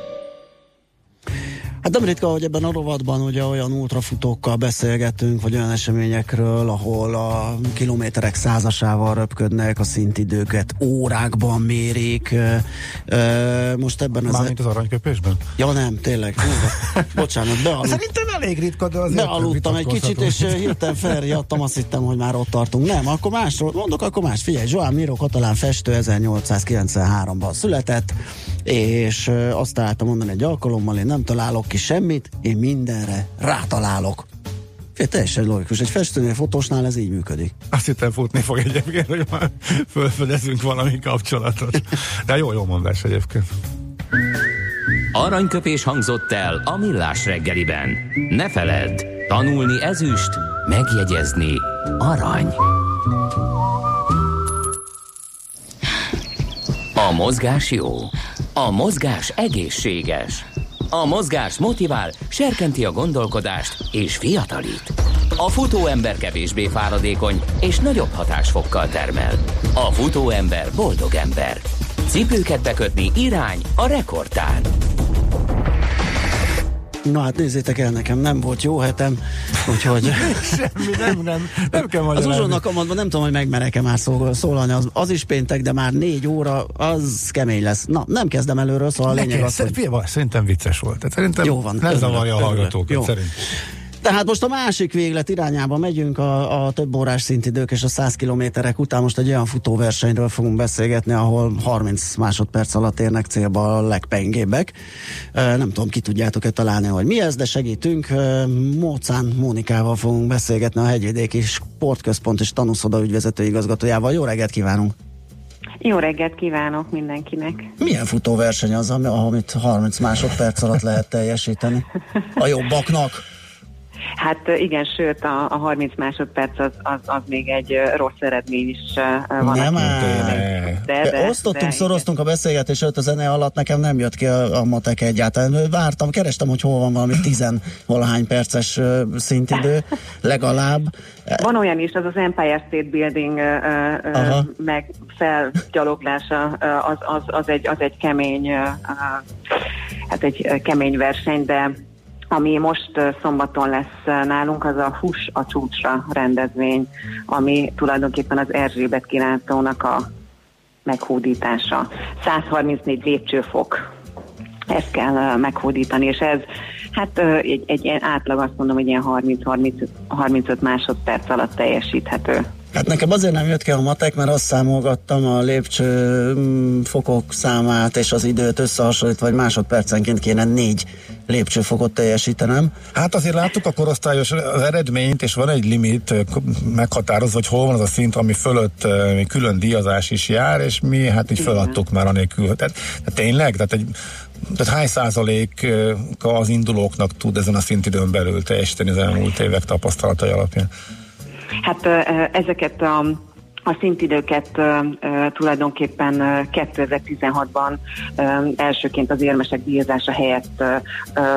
Hát nem ritka, hogy ebben a rovatban ugye olyan ultrafutókkal beszélgetünk, vagy olyan eseményekről, ahol a kilométerek százasával röpködnek, a szintidőket órákban mérik. Most ebben az... Mármint az aranyköpésben? Ja nem, tényleg. Bocsánat, bealudt. Szerintem elég ritka, de azért Bealudtam egy kicsit, és hirtelen felriadtam, azt hittem, hogy már ott tartunk. Nem, akkor másról, mondok, akkor más. Figyelj, Joan Miro katalán festő 1893-ban született, és azt találtam mondani egy alkalommal, én nem találok ki semmit, én mindenre rátalálok. Figyelj, teljesen logikus. Egy festőnél, fotósnál ez így működik. Azt hittem futni fog egyébként, hogy már fölfedezünk valami kapcsolatot. De jó, jó mondás egyébként. Aranyköpés hangzott el a millás reggeliben. Ne feledd, tanulni ezüst, megjegyezni arany. A mozgás jó. A mozgás egészséges. A mozgás motivál, serkenti a gondolkodást és fiatalít. A futóember kevésbé fáradékony és nagyobb hatásfokkal termel. A futóember boldog ember. Cipőket bekötni irány a rekordtán. Na hát nézzétek el, nekem nem volt jó hetem, úgyhogy... *laughs* Semmi, nem, nem, nem kell Az magyarázni. uzsonnak kamatban nem tudom, hogy megmerek-e már szól, szólalni, az, az is péntek, de már négy óra, az kemény lesz. Na, nem kezdem előről, szóval a lényeg az, hogy... Szerintem vicces volt. Szerintem Jó van, ne örülök, zavarja a hallgatókat. Jó. Szerint. Tehát most a másik véglet irányába megyünk a, a több órás szintidők és a 100 kilométerek után most egy olyan futóversenyről fogunk beszélgetni, ahol 30 másodperc alatt érnek célba a legpengébbek. Nem tudom, ki tudjátok-e találni, hogy mi ez, de segítünk. Mócán Mónikával fogunk beszélgetni a Hegyvidéki Sportközpont és Tanúszoda ügyvezető igazgatójával. Jó reggelt kívánunk! Jó reggelt kívánok mindenkinek. Milyen futóverseny az, ami- amit 30 másodperc alatt lehet teljesíteni? A jobbaknak? Hát igen, sőt a, a 30 másodperc az, az, az még egy rossz eredmény is van. Nem. De, de, Osztottunk, de, szoroztunk a beszélgetés előtt a zene alatt, nekem nem jött ki a, a matek egyáltalán. Vártam, kerestem, hogy hol van valami tizen valahány perces szintidő, legalább. Van olyan is, az az Empire State Building Aha. meg felgyaloglása, az, az, az, egy, az egy kemény, hát egy kemény verseny, de ami most szombaton lesz nálunk, az a Hús a csúcsra rendezvény, ami tulajdonképpen az Erzsébet kilátónak a meghódítása. 134 lépcsőfok ezt kell meghódítani, és ez hát egy, egy átlag azt mondom, hogy ilyen 30-35 másodperc alatt teljesíthető. Hát nekem azért nem jött ki a matek, mert azt számolgattam a lépcső mm, fokok számát és az időt összehasonlítva, vagy másodpercenként kéne négy lépcsőfokot teljesítenem. Hát azért láttuk a korosztályos az eredményt, és van egy limit meghatározva, hogy hol van az a szint, ami fölött külön díjazás is jár, és mi hát így feladtuk már anélkül. Tehát, tehát tényleg, tehát egy tehát hány százalék ö, az indulóknak tud ezen a szintidőn belül teljesíteni az elmúlt évek tapasztalatai alapján? Hát ezeket a, a szintidőket ö, ö, tulajdonképpen ö, 2016-ban ö, elsőként az érmesek díjazása helyett ö,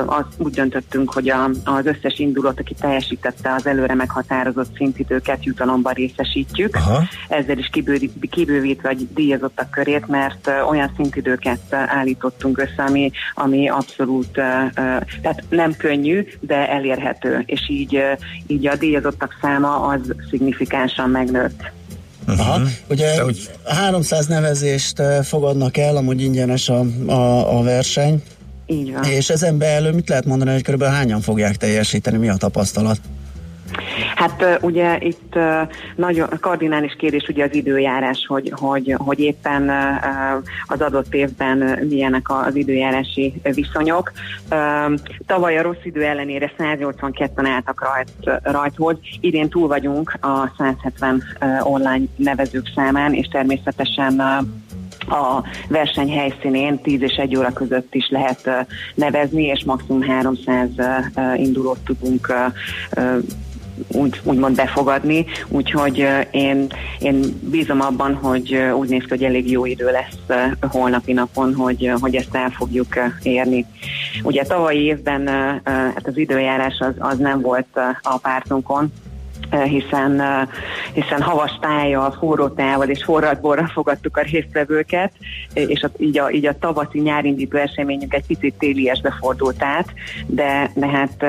az úgy döntöttünk, hogy a, az összes indulót, aki teljesítette az előre meghatározott szintidőket, jutalomban részesítjük. Aha. Ezzel is kibővi- kibővítve a díjazottak körét, mert ö, olyan szintidőket állítottunk össze, ami, ami abszolút, ö, ö, tehát nem könnyű, de elérhető, és így, ö, így a díjazottak száma az szignifikánsan megnőtt. Aha. Ugye 300 nevezést fogadnak el, amúgy ingyenes a, a, a verseny. Így van. És ezen belül mit lehet mondani, hogy kb. hányan fogják teljesíteni, mi a tapasztalat? Hát ugye itt nagyon kardinális kérdés ugye az időjárás, hogy, hogy, hogy éppen az adott évben milyenek az időjárási viszonyok. Tavaly a rossz idő ellenére 182-en álltak rajt, rajthoz, idén túl vagyunk a 170 ö, online nevezők számán, és természetesen a verseny helyszínén 10 és 1 óra között is lehet nevezni, és maximum 300 ö, ö, indulót tudunk úgy, úgymond befogadni, úgyhogy én, én bízom abban, hogy úgy néz ki, hogy elég jó idő lesz holnapi napon, hogy, hogy ezt el fogjuk érni. Ugye tavalyi évben hát az időjárás az, az nem volt a pártunkon, hiszen, hiszen havas tájjal, forró tájjal és forradborral fogadtuk a résztvevőket, és a, így, a, így a tavaszi nyárindító eseményünk egy picit téliesbe fordult át, de, de hát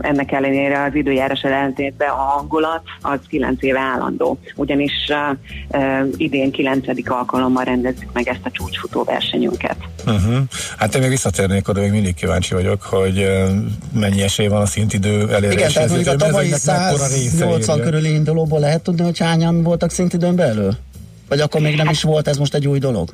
ennek ellenére az időjárás ellentétben a hangulat az 9 éve állandó, ugyanis eh, idén 9. alkalommal rendezzük meg ezt a csúcsfutó versenyünket. Uh-huh. Hát én még visszatérnék oda, még mindig kíváncsi vagyok, hogy uh, mennyi esély van a szintidő eléréshez. Igen, tehát a tavalyi Mezőnynek mekkora része 180 írja? körüli indulóból lehet tudni, hogy hányan voltak szintidőn belül? Vagy akkor még nem is volt, ez most egy új dolog?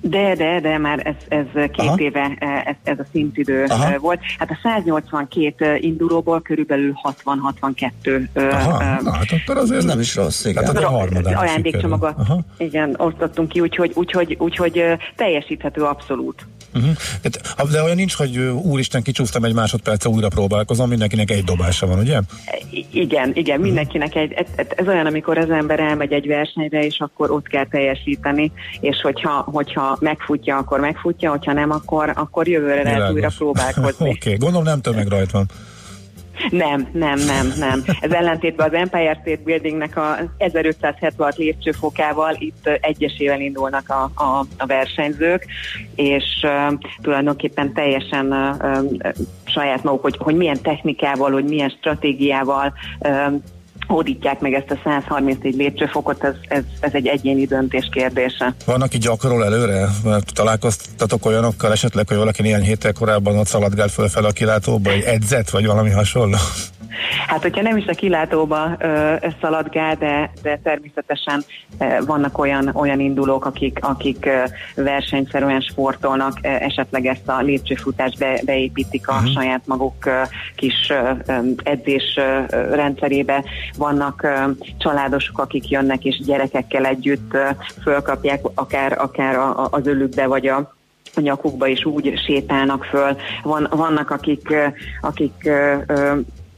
De, de, de már ez, ez két Aha. éve eh, ez, ez a szintidő Aha. eh, volt. Hát a 182 indulóból körülbelül 60-62 eh, Aha, eh, na, hát akkor azért nem is rossz, igen. Hát a harmadára ajándékcsomagot. Aha. igen, osztottunk ki, úgyhogy, úgyhogy, úgyhogy teljesíthető abszolút. Uh-huh. De, de olyan nincs, hogy úristen, kicsúsztam egy másodperce, újra próbálkozom, mindenkinek egy dobása van, ugye? Igen, igen, mindenkinek egy, ez, ez- ez olyan, amikor az ember elmegy egy versenyre, és akkor ott kell teljesíteni, és hogyha, hogyha megfutja, akkor megfutja, hogyha nem, akkor, akkor jövőre lehet Világos. újra próbálkozni. *laughs* Oké, okay. gondolom nem tömegrajt van. Nem, nem, nem, nem. Ez ellentétben az Empire State Buildingnek a 1576 lépcsőfokával itt egyesével indulnak a, a, a versenyzők, és uh, tulajdonképpen teljesen uh, uh, saját maguk, hogy, hogy milyen technikával, hogy milyen stratégiával uh, hódítják meg ezt a 134 lépcsőfokot, ez, ez, ez egy egyéni döntés kérdése. Van, aki gyakorol előre? Mert Találkoztatok olyanokkal esetleg, hogy valaki néhány héttel korábban ott szaladgált fölfel a kilátóba, egy edzett, vagy valami hasonló? Hát, hogyha nem is a kilátóba ö, szaladgál, de, de természetesen ö, vannak olyan, olyan indulók, akik, akik ö, versenyszerűen sportolnak, ö, esetleg ezt a lépcsőfutást be, beépítik a uh-huh. saját maguk ö, kis ö, edzés ö, rendszerébe. Vannak ö, családosok, akik jönnek és gyerekekkel együtt ö, fölkapják akár, akár a, a, az ölükbe, vagy a a nyakukba is úgy sétálnak föl. Van, vannak, akik, akik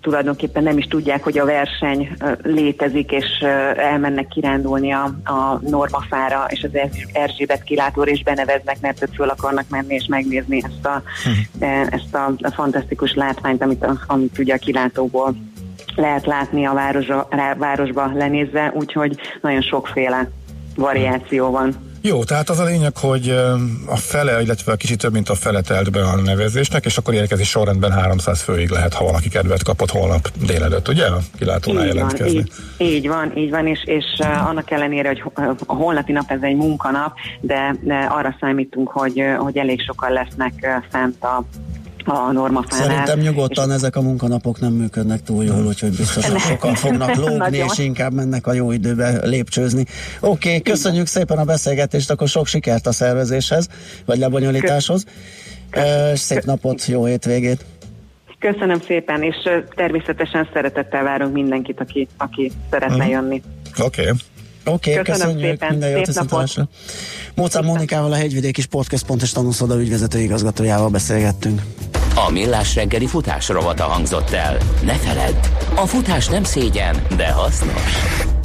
tulajdonképpen nem is tudják, hogy a verseny létezik, és elmennek kirándulni a, a normafára, és az Er- Erzsébet kilátóra, és beneveznek, mert ők föl akarnak menni, és megnézni ezt a, e, ezt a, a fantasztikus látványt, amit, a, amit ugye a kilátóból lehet látni a városba, városba lenézve, úgyhogy nagyon sokféle variáció van. Jó, tehát az a lényeg, hogy a fele, illetve kicsit több, mint a fele telt be a nevezésnek, és akkor érkezés sorrendben 300 főig lehet, ha valaki kedvet kapott holnap délelőtt, ugye? Kilátónál Így van, jelentkezni. így, így van, így van, és, és annak ellenére, hogy ho- a holnapi nap ez egy munkanap, de, arra számítunk, hogy, hogy elég sokan lesznek fent a, a normafánál. Szerintem nyugodtan ezek a munkanapok nem működnek túl jól, úgyhogy biztosan sokan fognak *laughs* lógni, és inkább mennek a jó időbe lépcsőzni. Oké, okay, köszönjük szépen a beszélgetést, akkor sok sikert a szervezéshez, vagy lebonyolításhoz. Ö, Szép napot, jó hétvégét! Köszönöm szépen, és természetesen szeretettel várunk mindenkit, aki, aki szeretne Mhm. jönni. Oké. Okay. Oké, okay, Köszönöm köszönjük, szépen, minden jót viszontlátásra. Mócán Mónikával, a Hegyvidéki Sportközpont és Tanúszoda ügyvezető igazgatójával beszélgettünk. A Millás reggeli futás rovata hangzott el. Ne feledd, a futás nem szégyen, de hasznos.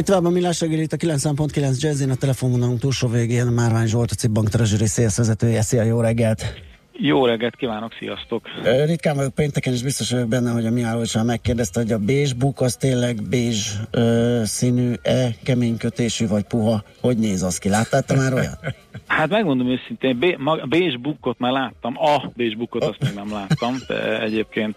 Megy tovább a millás reggel itt a 9.9 Jazzin, a telefonvonalunk túlsó végén Márvány Zsolt, a Cibbank Treasury Sales vezetője. Szia, jó reggelt! Jó reggelt kívánok, sziasztok! Ritkán vagyok pénteken, és biztos vagyok benne, hogy a Mihály is megkérdezte, hogy a bézs buk az tényleg bézs ö, színű-e, kemény kötésű vagy puha. Hogy néz az ki? Láttál te már olyat? *laughs* Hát megmondom őszintén, bé, ma, Bézs bukkot már láttam, a Bézs bukkot azt még nem láttam, de egyébként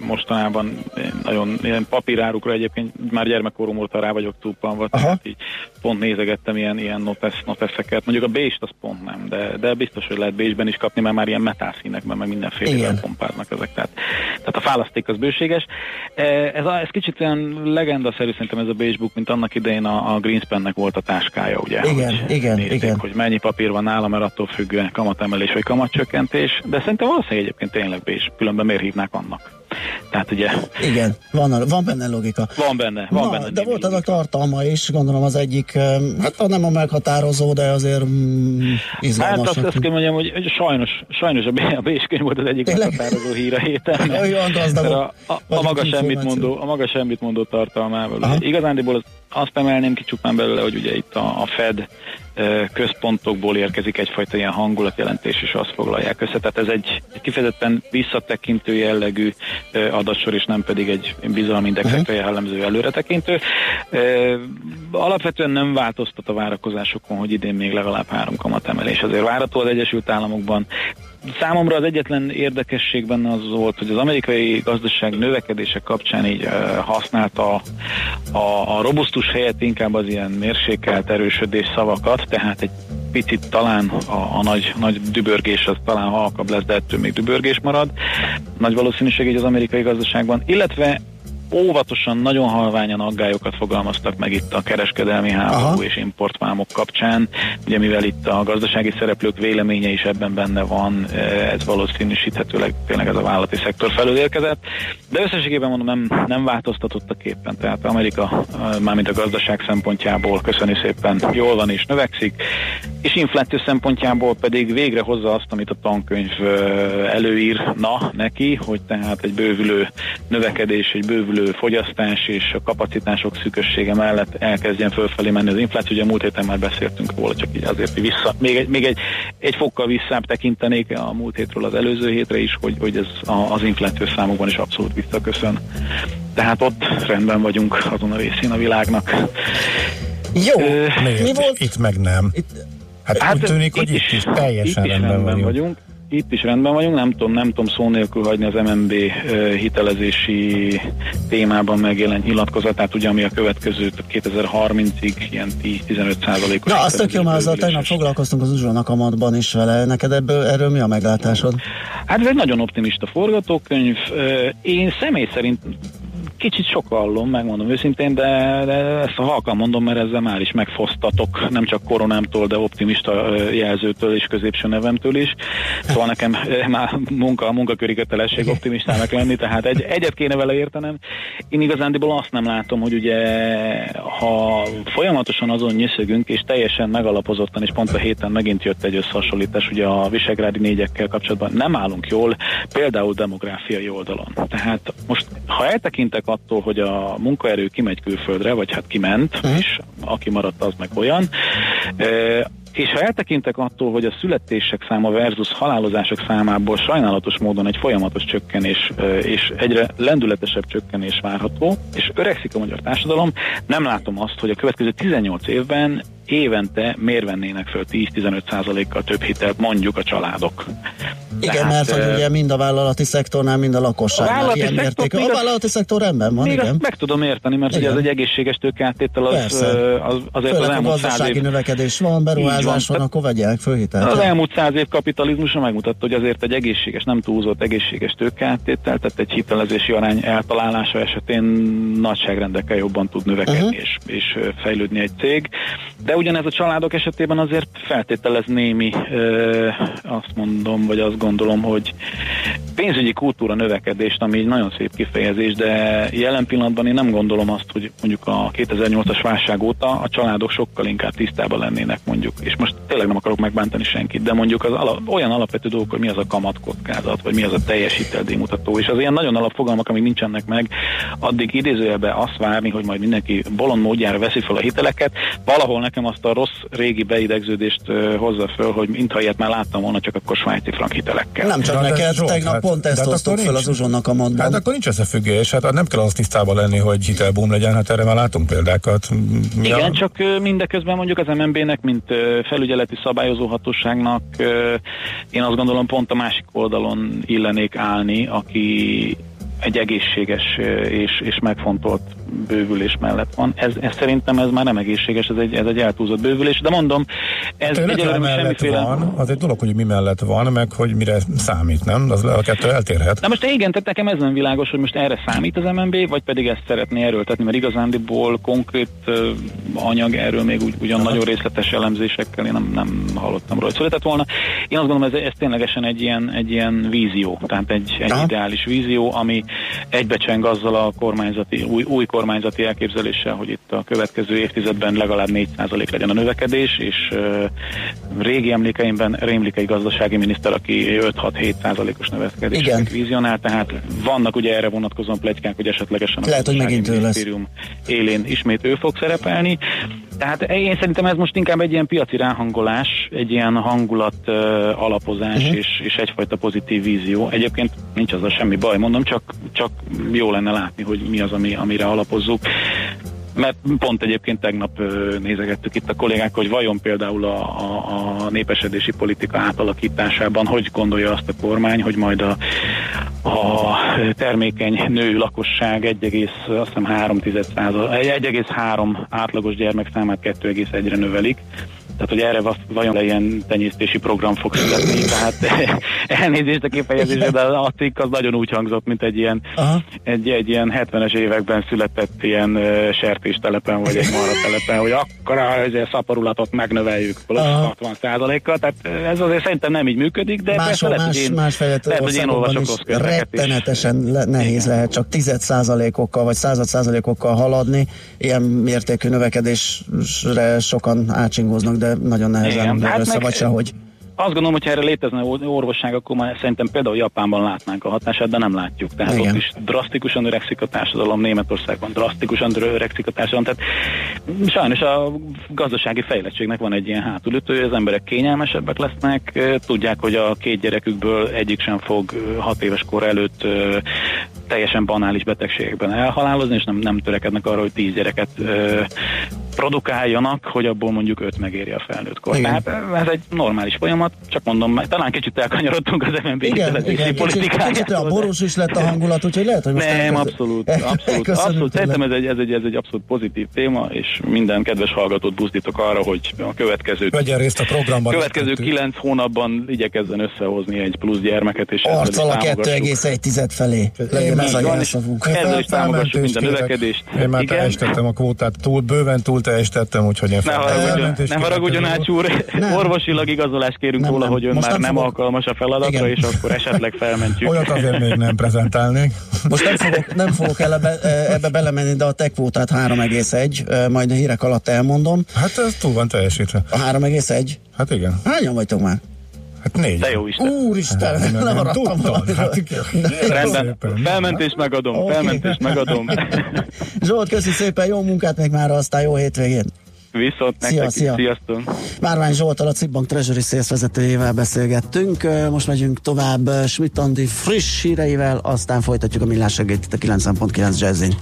mostanában nagyon ilyen papírárukra egyébként már gyermekkorom óta rá vagyok túlpanva, tehát így pont nézegettem ilyen, ilyen notesz, noteszeket. Mondjuk a Bézst az pont nem, de, de biztos, hogy lehet Bézsben is kapni, mert már ilyen metálszínekben, meg mindenféle pompáznak ezek. Tehát, tehát a fálaszték az bőséges. E, Ez, a, ez kicsit olyan legendaszerű szerintem ez a buk, mint annak idején a, a Greenspannek volt a táskája, ugye? Igen, hogy igen, nézzék, igen. hogy mennyi papír van nála, mert attól függően kamatemelés vagy kamatcsökkentés, de szerintem valószínűleg egyébként tényleg Bézs, különben miért hívnák annak? Tehát ugye Igen, van, van benne logika. van benne, van Na, benne de volt az a tartalma is, gondolom az egyik, hát nem a meghatározó, de azért mm, Hát izgalmas. azt, azt kell mondjam, hogy, sajnos, sajnos a, B- a Bécskönyv volt az egyik Tényleg? meghatározó hír a héten. *laughs* Olyan gazdagok mert a, a, a, maga semmit mondó, a maga semmit mondó tartalmával. Aha. Igazándiból az, azt emelném ki csupán belőle, hogy ugye itt a, a Fed központokból érkezik egyfajta ilyen hangulatjelentés, és azt foglalják össze. Tehát ez egy, egy kifejezetten visszatekintő jellegű adatsor, és nem pedig egy bizalomindexekre jellemző előretekintő. Alapvetően nem változtat a várakozásokon, hogy idén még legalább három kamatemelés. Azért várható az Egyesült Államokban. Számomra az egyetlen érdekesség benne az volt, hogy az amerikai gazdaság növekedése kapcsán így eh, használta a, a, a robusztus helyett inkább az ilyen mérsékelt erősödés szavakat, tehát egy picit talán a, a nagy, nagy dübörgés az talán halkabb lesz, de ettől még dübörgés marad. Nagy valószínűség így az amerikai gazdaságban, illetve óvatosan, nagyon halványan aggályokat fogalmaztak meg itt a kereskedelmi háború Aha. és importvámok kapcsán. Ugye mivel itt a gazdasági szereplők véleménye is ebben benne van, eh, ez valószínűsíthetőleg tényleg ez a vállalati szektor felől érkezett. De összességében mondom, nem, nem változtatott a képen. Tehát Amerika, eh, mármint a gazdaság szempontjából köszöni szépen jól van és növekszik, és infláció szempontjából pedig végre hozza azt, amit a tankönyv előírna neki, hogy tehát egy bővülő növekedés, egy bővülő fogyasztás és a kapacitások szűkössége mellett elkezdjen fölfelé menni az infláció. Ugye a múlt héten már beszéltünk róla, csak így azért, hogy vissza, még egy, még egy, egy fokkal visszább tekintenék a múlt hétről az előző hétre is, hogy, hogy ez a, az infláció számokban is abszolút visszaköszön. Tehát ott rendben vagyunk azon a részén a világnak. Jó, Miért? mi volt? Itt meg nem. Hát, hát úgy tűnik, hogy itt is teljesen itt is rendben, rendben vagyunk. vagyunk. Itt is rendben vagyunk, nem tudom, nem tudom szó nélkül hagyni az MNB hitelezési témában megjelent nyilatkozatát, ugye ami a következő 2030-ig ilyen 10-15 százalékos. Na, azt tök jó, mert azzal tegnap foglalkoztunk az uzsónak kamatban is vele. Neked ebből, erről mi a meglátásod? Hát ez egy nagyon optimista forgatókönyv. Én személy szerint kicsit sokallom, megmondom őszintén, de, de ezt a halkan mondom, mert ezzel már is megfosztatok, nem csak koronámtól, de optimista jelzőtől és középső nevemtől is. Szóval nekem már munka, munkaköri kötelesség optimistának lenni, tehát egy, egyet kéne vele értenem. Én igazándiból azt nem látom, hogy ugye ha folyamatosan azon nyöszögünk, és teljesen megalapozottan, és pont a héten megint jött egy összehasonlítás, ugye a visegrádi négyekkel kapcsolatban nem állunk jól, például demográfiai oldalon. Tehát most, ha eltekintek attól, hogy a munkaerő kimegy külföldre, vagy hát kiment, és aki maradt, az meg olyan, eh, és ha eltekintek attól, hogy a születések száma versus halálozások számából sajnálatos módon egy folyamatos csökkenés és egyre lendületesebb csökkenés várható, és öregszik a magyar társadalom, nem látom azt, hogy a következő 18 évben évente miért vennének föl 10-15 százalékkal több hitelt mondjuk a családok. Igen, Tehát, mert hogy ugye mind a vállalati szektornál, mind a A lakosságnál vállalati ilyen mértékű. A az- vállalati szektor rendben van, igen. azt meg tudom érteni, mert ugye Igen. az egy egészséges tőkeáttétel az, Persze. az, azért az Főleg a elmúlt száz év növekedés van, beruházás van, akkor vegyenek föl hitelt. Az elmúlt száz év kapitalizmusa megmutatta, hogy azért egy egészséges, nem túlzott egészséges tőkeáttétel, tehát egy hitelezési arány eltalálása esetén nagyságrendekkel jobban tud növekedni uh-huh. és, és fejlődni egy cég. De ugyanez a családok esetében azért feltételez némi, ö, azt mondom, vagy azt gondolom, hogy pénzügyi kultúra növekedést, ami egy nagyon szép kifejezés, de jelen pillanatban én nem gondolom azt, hogy mondjuk a 2008-as válság óta a családok sokkal inkább tisztában lennének mondjuk, és most tényleg nem akarok megbántani senkit, de mondjuk az ala, olyan alapvető dolgok, hogy mi az a kamatkockázat, vagy mi az a teljesíteldíjmutató, és az ilyen nagyon alapfogalmak, amik nincsenek meg, addig idézőjelben azt várni, hogy majd mindenki bolond módjára veszi fel a hiteleket, valahol nekem azt a rossz régi beidegződést hozza föl, hogy mintha ilyet már láttam volna, csak akkor svájci frank hitelekkel. Nem csak De hát ez neked, Zsolt, tegnap hát- pont ezt hát hoztuk föl nincs. az uzsonnak a modban. Hát akkor nincs összefüggés, hát nem kell az tisztában lenni, hogy hitelboom legyen, hát erre már látunk példákat. Mi Igen, a- csak mindeközben mondjuk az MNB-nek, mint felügyeleti szabályozó hatóságnak ö, én azt gondolom pont a másik oldalon illenék állni, aki egy egészséges és, és megfontolt bővülés mellett van. Ez, ez szerintem ez már nem egészséges, ez egy, ez egy eltúlzott bővülés, de mondom, ez Tényleg egyelőre mellett semmiféle... van, az egy dolog, hogy mi mellett van, meg hogy mire számít, nem? Az a kettő eltérhet. Na most igen, tehát nekem ez nem világos, hogy most erre számít az MNB, vagy pedig ezt szeretné erőltetni, mert igazándiból konkrét uh, anyag erről még úgy, ugyan nagyon részletes elemzésekkel én nem, nem hallottam róla, hogy született volna. Én azt gondolom, ez, ez ténylegesen egy ilyen, egy ilyen vízió, tehát egy, egy Aha. ideális vízió, ami egybecseng azzal a kormányzati, új, új kormányzati elképzeléssel, hogy itt a következő évtizedben legalább 4% legyen a növekedés, és régi emlékeimben rémlik egy gazdasági miniszter, aki 5-6-7%-os növekedést Igen. vizionál, tehát vannak ugye erre vonatkozóan plegykák, hogy esetlegesen a Lehet, hogy megint ő lesz. élén ismét ő fog szerepelni. Tehát én szerintem ez most inkább egy ilyen piaci ráhangolás, egy ilyen hangulat uh, alapozás uh-huh. és, és egyfajta pozitív vízió. Egyébként nincs azzal semmi baj, mondom, csak, csak jó lenne látni, hogy mi az, ami, amire alapozzuk. Mert pont egyébként tegnap nézegettük itt a kollégák, hogy vajon például a, a, a népesedési politika átalakításában hogy gondolja azt a kormány, hogy majd a, a termékeny nő lakosság 1, azt hiszem 3 1,3 átlagos gyermek számát 2,1-re növelik. Tehát, hogy erre vajon ilyen tenyésztési program fog születni, tehát *laughs* elnézést a kifejezésre, de a cikk az nagyon úgy hangzott, mint egy ilyen, Aha. egy, egy ilyen 70-es években született ilyen uh, sertéstelepen, vagy egy maratelepen, hogy akkor a szaporulatot megnöveljük plusz Aha. 60 kal tehát ez azért szerintem nem így működik, de persze Máshol, lehet, más, hogy én, más lehet, hogy én olvasok könyveket is. rettenetesen le, nehéz lehet csak tized százalékokkal vagy század százalékokkal haladni. Ilyen mértékű növekedésre sokan átsingóznak, de nagyon nehezen Igen, hát össze, meg- vagy sehogy. Azt gondolom, hogy ha erre létezne or- orvosság, akkor már szerintem például Japánban látnánk a hatását, de nem látjuk. Tehát Igen. ott is drasztikusan öregszik a társadalom, Németországban drasztikusan öregszik a társadalom. Tehát sajnos a gazdasági fejlettségnek van egy ilyen hátulütője, az emberek kényelmesebbek lesznek, tudják, hogy a két gyerekükből egyik sem fog hat éves kor előtt teljesen banális betegségekben elhalálozni, és nem, nem törekednek arra, hogy tíz gyereket produkáljanak, hogy abból mondjuk öt megéri a felnőtt kor. Igen. Tehát eh, ez egy normális folyamat, csak mondom, talán kicsit elkanyarodtunk az MNB Igen, igen, kicsit, politikájától, kicsit de- borús is lett a hangulat, úgyhogy lehet, hogy most nem, elkezd- abszolút, *laughs* abszolút, abszolút. Szerintem ez egy, ez, egy, ez egy abszolút pozitív téma, és minden kedves hallgatót buzdítok arra, hogy a következő Vegyen részt a programban. következő kilenc hónapban igyekezzen összehozni egy plusz gyermeket, és Arccal a támogassuk. 2,1 felé. Legyen ez a jelszavunk. Ezzel is támogassuk minden növekedést. Én már teljesítettem a kvótát, túl, bőven túl teljesítettem, úgyhogy én Ne fel- haragudjon, felmentést ne haragudjon. Ács úr, Nem. orvosilag igazolást kérünk Nem, róla, nem. hogy ön Most már nem nem fogok- alkalmas a feladatra, Igen. és akkor esetleg felmentjük. Olyat azért még nem prezentálnék. Most nem fogok, nem fogok ebbe, ebbe belemenni, de a te kvótát 3,1, majd a hírek alatt elmondom. Hát ez túl van teljesítve. A 3,1. Hát igen. Hányan vagytok már? Hát négy. De jó Isten. Úristen, Hát, nem, nem valamiről. Hát. Rendben, felmentést megadom, Oké. felmentést megadom. *laughs* Zsolt, köszi szépen, jó munkát még már, aztán jó hétvégén. Viszont Szia, nektek is, szia. sziasztok! Márvány Zsoltal, a Cibbank Treasury Sales vezetőjével beszélgettünk. Most megyünk tovább Schmidt Andi friss híreivel, aztán folytatjuk a millás segít itt a 90.9 Jazzin.